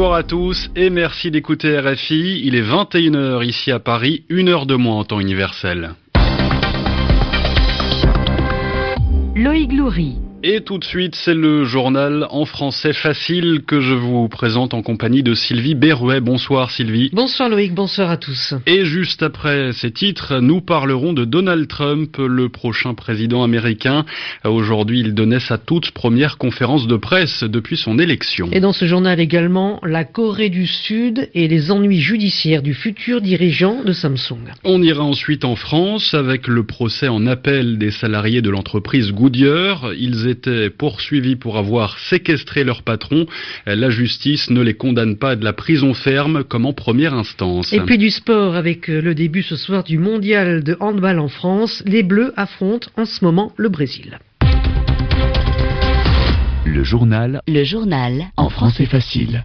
Bonsoir à tous et merci d'écouter RFI. Il est 21h ici à Paris, une heure de moins en temps universel. Loïc Loury. Et tout de suite, c'est le journal en français facile que je vous présente en compagnie de Sylvie Berruet. Bonsoir Sylvie. Bonsoir Loïc, bonsoir à tous. Et juste après ces titres, nous parlerons de Donald Trump, le prochain président américain. Aujourd'hui, il donnait sa toute première conférence de presse depuis son élection. Et dans ce journal également, la Corée du Sud et les ennuis judiciaires du futur dirigeant de Samsung. On ira ensuite en France avec le procès en appel des salariés de l'entreprise Goodyear. Ils étaient poursuivis pour avoir séquestré leur patron. La justice ne les condamne pas à de la prison ferme comme en première instance. Et puis du sport avec euh, le début ce soir du mondial de handball en France. Les Bleus affrontent en ce moment le Brésil. Le journal. Le journal. En français facile.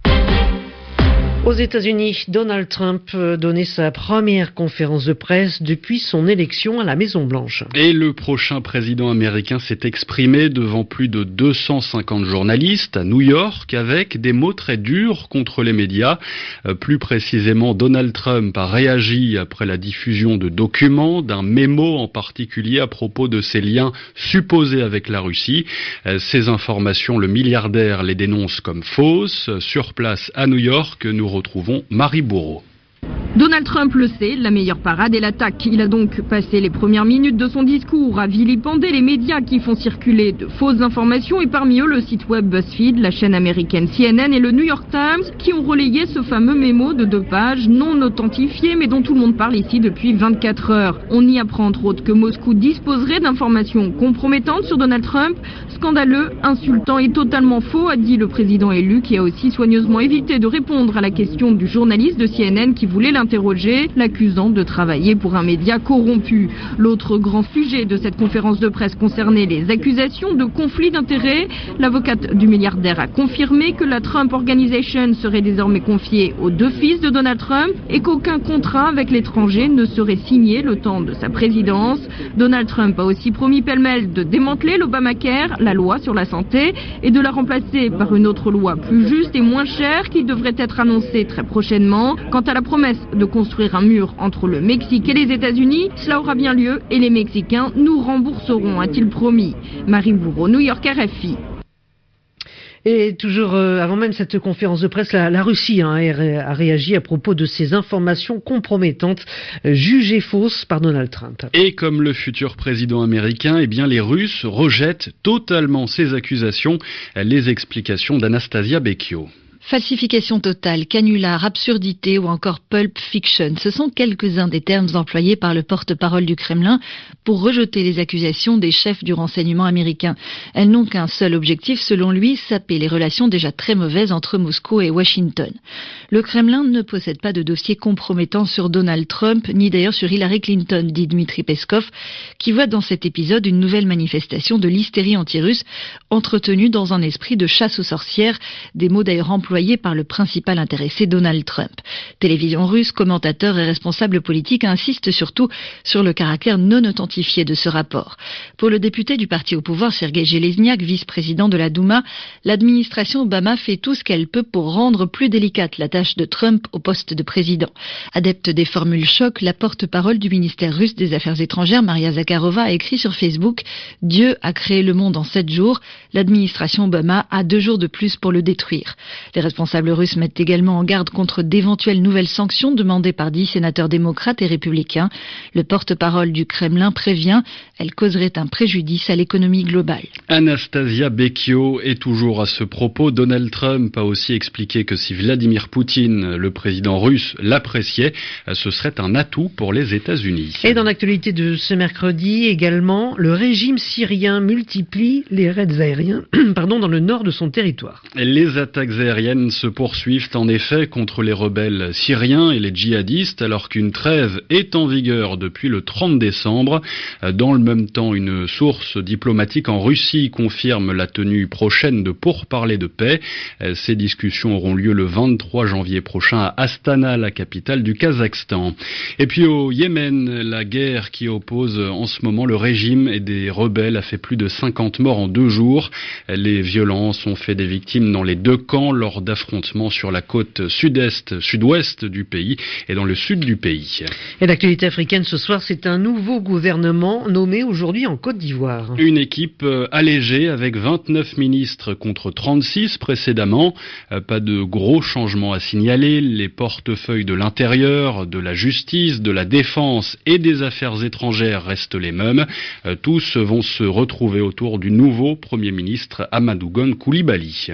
Aux États-Unis, Donald Trump euh, donnait sa première conférence de presse depuis son élection à la Maison-Blanche. Et le prochain président américain s'est exprimé devant plus de 250 journalistes à New York avec des mots très durs contre les médias. Euh, plus précisément, Donald Trump a réagi après la diffusion de documents, d'un mémo en particulier à propos de ses liens supposés avec la Russie. Euh, ces informations, le milliardaire les dénonce comme fausses. Sur place à New York, nous retrouvons Marie Bourreau. Donald Trump le sait, la meilleure parade est l'attaque. Il a donc passé les premières minutes de son discours à vilipender les médias qui font circuler de fausses informations et parmi eux le site web BuzzFeed, la chaîne américaine CNN et le New York Times qui ont relayé ce fameux mémo de deux pages non authentifié mais dont tout le monde parle ici depuis 24 heures. On y apprend entre autres que Moscou disposerait d'informations compromettantes sur Donald Trump. Scandaleux, insultant et totalement faux, a dit le président élu qui a aussi soigneusement évité de répondre à la question du journaliste de CNN qui voulait l'interroger, l'accusant de travailler pour un média corrompu. L'autre grand sujet de cette conférence de presse concernait les accusations de conflit d'intérêts. L'avocate du milliardaire a confirmé que la Trump Organization serait désormais confiée aux deux fils de Donald Trump et qu'aucun contrat avec l'étranger ne serait signé le temps de sa présidence. Donald Trump a aussi promis pêle-mêle de démanteler l'Obamacare, la loi sur la santé, et de la remplacer par une autre loi plus juste et moins chère qui devrait être annoncée très prochainement. Quant à la promesse de construire un mur entre le Mexique et les États-Unis, cela aura bien lieu et les Mexicains nous rembourseront, a-t-il promis. Marie Bourreau, New York RFI. Et toujours euh, avant même cette conférence de presse, la, la Russie hein, a réagi à propos de ces informations compromettantes euh, jugées fausses par Donald Trump. Et comme le futur président américain, eh bien les Russes rejettent totalement ces accusations. Les explications d'Anastasia Becchio. Falsification totale, canular, absurdité ou encore pulp fiction, ce sont quelques-uns des termes employés par le porte-parole du Kremlin pour rejeter les accusations des chefs du renseignement américain. Elles n'ont qu'un seul objectif, selon lui, saper les relations déjà très mauvaises entre Moscou et Washington. Le Kremlin ne possède pas de dossier compromettant sur Donald Trump, ni d'ailleurs sur Hillary Clinton, dit Dmitri Peskov, qui voit dans cet épisode une nouvelle manifestation de l'hystérie anti-russe entretenue dans un esprit de chasse aux sorcières, des mots d'ailleurs employés par le principal intéressé Donald Trump. Télévision russe, commentateur et responsable politique insiste surtout sur le caractère non authentifié de ce rapport. Pour le député du parti au pouvoir, Sergei Gelesniak, vice-président de la Douma, l'administration Obama fait tout ce qu'elle peut pour rendre plus délicate la tâche de Trump au poste de président. Adepte des formules choc, la porte-parole du ministère russe des Affaires étrangères, Maria Zakharova, a écrit sur Facebook Dieu a créé le monde en sept jours. L'administration Obama a deux jours de plus pour le détruire. Les responsables russes mettent également en garde contre d'éventuelles nouvelles sanctions demandées par dix sénateurs démocrates et républicains. Le porte-parole du Kremlin prévient, elles causeraient un préjudice à l'économie globale. Anastasia Becchio est toujours à ce propos. Donald Trump a aussi expliqué que si Vladimir Poutine, le président russe, l'appréciait, ce serait un atout pour les États-Unis. Et dans l'actualité de ce mercredi également, le régime syrien multiplie les raids aériens pardon, dans le nord de son territoire. Les attaques aériennes se poursuivent en effet contre les rebelles syriens et les djihadistes alors qu'une trêve est en vigueur depuis le 30 décembre. Dans le même temps, une source diplomatique en Russie confirme la tenue prochaine de pourparlers de paix. Ces discussions auront lieu le 23 janvier prochain à Astana, la capitale du Kazakhstan. Et puis au Yémen, la guerre qui oppose en ce moment le régime et des rebelles a fait plus de 50 morts en deux jours. Les violences ont fait des victimes dans les deux camps lors d'affrontements sur la côte sud-est, sud-ouest du pays et dans le sud du pays. Et l'actualité africaine ce soir, c'est un nouveau gouvernement nommé aujourd'hui en Côte d'Ivoire. Une équipe euh, allégée avec 29 ministres contre 36 précédemment. Euh, pas de gros changements à signaler. Les portefeuilles de l'intérieur, de la justice, de la défense et des affaires étrangères restent les mêmes. Euh, tous vont se retrouver autour du nouveau Premier ministre Amadou Gon Koulibaly.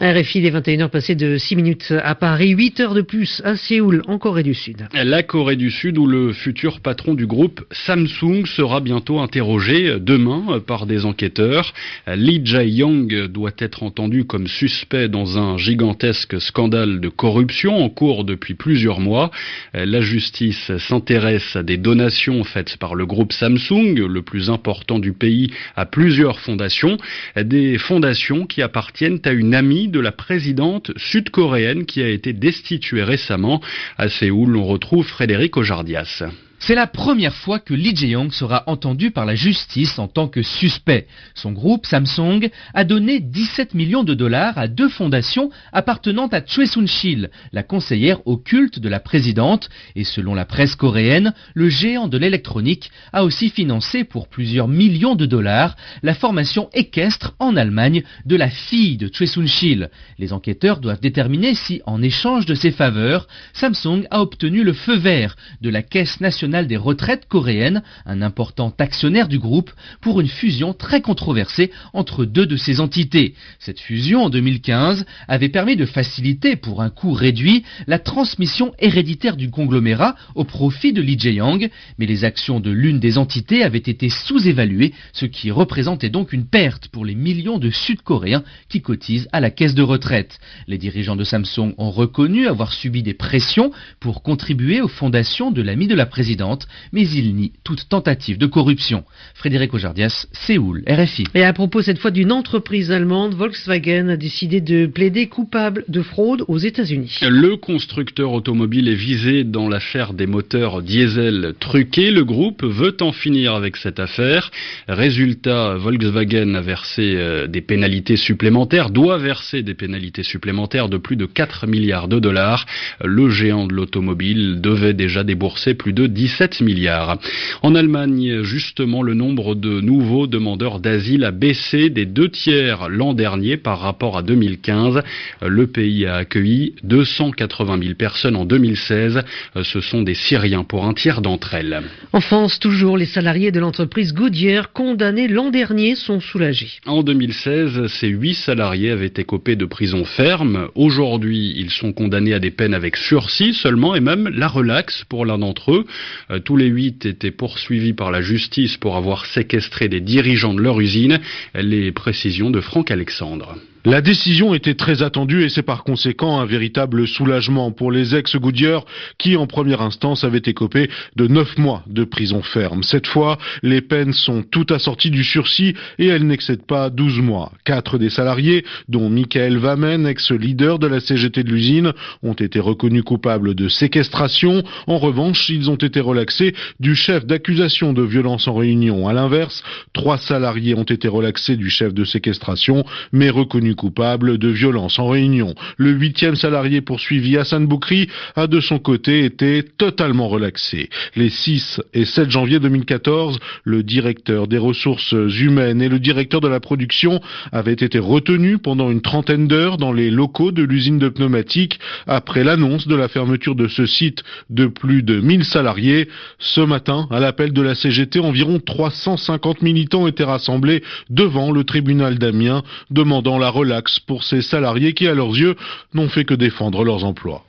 RFI, les 21h passées de 6 minutes à Paris, 8 heures de plus à Séoul, en Corée du Sud. La Corée du Sud, où le futur patron du groupe Samsung sera bientôt interrogé demain par des enquêteurs. Lee Jae-yong doit être entendu comme suspect dans un gigantesque scandale de corruption en cours depuis plusieurs mois. La justice s'intéresse à des donations faites par le groupe Samsung, le plus important du pays, à plusieurs fondations. Des fondations qui appartiennent à une amie de la présidente sud-coréenne qui a été destituée récemment. À Séoul, on retrouve Frédéric Ojardias. C'est la première fois que Lee Jae-yong sera entendu par la justice en tant que suspect. Son groupe, Samsung, a donné 17 millions de dollars à deux fondations appartenant à Choi Soon-sil, la conseillère occulte de la présidente, et selon la presse coréenne, le géant de l'électronique a aussi financé pour plusieurs millions de dollars la formation équestre en Allemagne de la fille de Choi Soon-sil. Les enquêteurs doivent déterminer si, en échange de ces faveurs, Samsung a obtenu le feu vert de la Caisse nationale des retraites coréennes, un important actionnaire du groupe, pour une fusion très controversée entre deux de ces entités. Cette fusion en 2015 avait permis de faciliter pour un coût réduit la transmission héréditaire du conglomérat au profit de Lee Jae-yong, mais les actions de l'une des entités avaient été sous-évaluées, ce qui représentait donc une perte pour les millions de Sud-Coréens qui cotisent à la caisse de retraite. Les dirigeants de Samsung ont reconnu avoir subi des pressions pour contribuer aux fondations de l'ami de la présidente mais il nie toute tentative de corruption. Frédéric Ojardias, Séoul, RFI. Et à propos cette fois d'une entreprise allemande, Volkswagen a décidé de plaider coupable de fraude aux États-Unis. Le constructeur automobile est visé dans l'affaire des moteurs diesel truqués. Le groupe veut en finir avec cette affaire. Résultat, Volkswagen a versé euh, des pénalités supplémentaires, doit verser des pénalités supplémentaires de plus de 4 milliards de dollars. Le géant de l'automobile devait déjà débourser plus de 10 7 milliards. En Allemagne, justement, le nombre de nouveaux demandeurs d'asile a baissé des deux tiers l'an dernier par rapport à 2015. Le pays a accueilli 280 000 personnes en 2016. Ce sont des Syriens pour un tiers d'entre elles. En France, toujours, les salariés de l'entreprise Goodyear condamnés l'an dernier sont soulagés. En 2016, ces huit salariés avaient écopé de prison ferme. Aujourd'hui, ils sont condamnés à des peines avec sursis seulement et même la relaxe pour l'un d'entre eux. Euh, tous les huit étaient poursuivis par la justice pour avoir séquestré des dirigeants de leur usine. Les précisions de Franck Alexandre. La décision était très attendue et c'est par conséquent un véritable soulagement pour les ex-Goodyear qui, en première instance, avaient écopé de neuf mois de prison ferme. Cette fois, les peines sont toutes assorties du sursis et elles n'excèdent pas 12 mois. Quatre des salariés, dont Michael Vamen, ex-leader de la CGT de l'usine, ont été reconnus coupables de séquestration. En revanche, ils ont été relaxés du chef d'accusation de violence en réunion. À l'inverse, trois salariés ont été relaxés du chef de séquestration, mais reconnus coupable de violence en réunion. Le huitième salarié poursuivi, Hassan Boukri, a de son côté été totalement relaxé. Les 6 et 7 janvier 2014, le directeur des ressources humaines et le directeur de la production avaient été retenus pendant une trentaine d'heures dans les locaux de l'usine de pneumatiques après l'annonce de la fermeture de ce site de plus de 1000 salariés. Ce matin, à l'appel de la CGT, environ 350 militants étaient rassemblés devant le tribunal d'Amiens demandant la relax pour ces salariés qui, à leurs yeux, n'ont fait que défendre leurs emplois.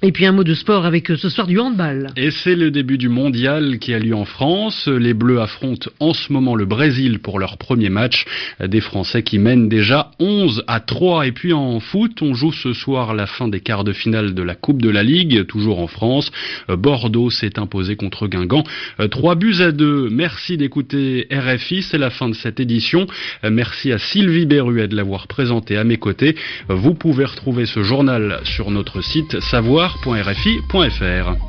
Et puis un mot de sport avec euh, ce soir du handball. Et c'est le début du mondial qui a lieu en France. Les Bleus affrontent en ce moment le Brésil pour leur premier match. Des Français qui mènent déjà 11 à 3. Et puis en foot, on joue ce soir la fin des quarts de finale de la Coupe de la Ligue, toujours en France. Bordeaux s'est imposé contre Guingamp. 3 buts à 2. Merci d'écouter RFI. C'est la fin de cette édition. Merci à Sylvie Berruet de l'avoir présenté à mes côtés. Vous pouvez retrouver ce journal sur notre site savoir www.rfi.fr.